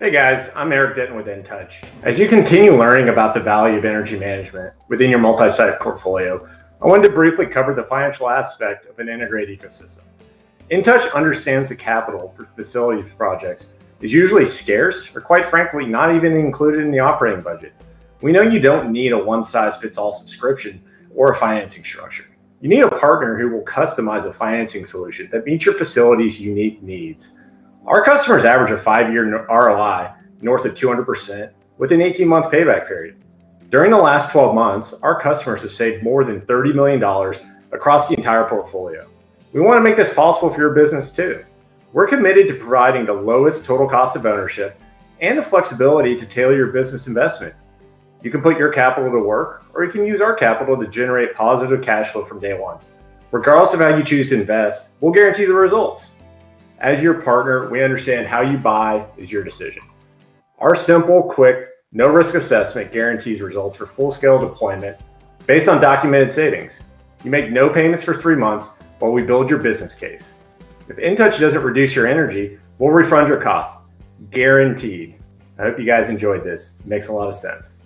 Hey guys, I'm Eric Denton with ENTOUCH. As you continue learning about the value of energy management within your multi-site portfolio, I wanted to briefly cover the financial aspect of an integrated ecosystem. ENTOUCH understands the capital for facility projects is usually scarce or quite frankly not even included in the operating budget. We know you don't need a one-size-fits-all subscription or a financing structure. You need a partner who will customize a financing solution that meets your facility's unique needs our customers average a five-year ROI north of 200% with an 18-month payback period. During the last 12 months, our customers have saved more than $30 million across the entire portfolio. We want to make this possible for your business too. We're committed to providing the lowest total cost of ownership and the flexibility to tailor your business investment. You can put your capital to work, or you can use our capital to generate positive cash flow from day one. Regardless of how you choose to invest, we'll guarantee the results. As your partner, we understand how you buy is your decision. Our simple, quick, no risk assessment guarantees results for full scale deployment based on documented savings. You make no payments for three months while we build your business case. If ENTOUCH doesn't reduce your energy, we'll refund your costs. Guaranteed. I hope you guys enjoyed this. It makes a lot of sense.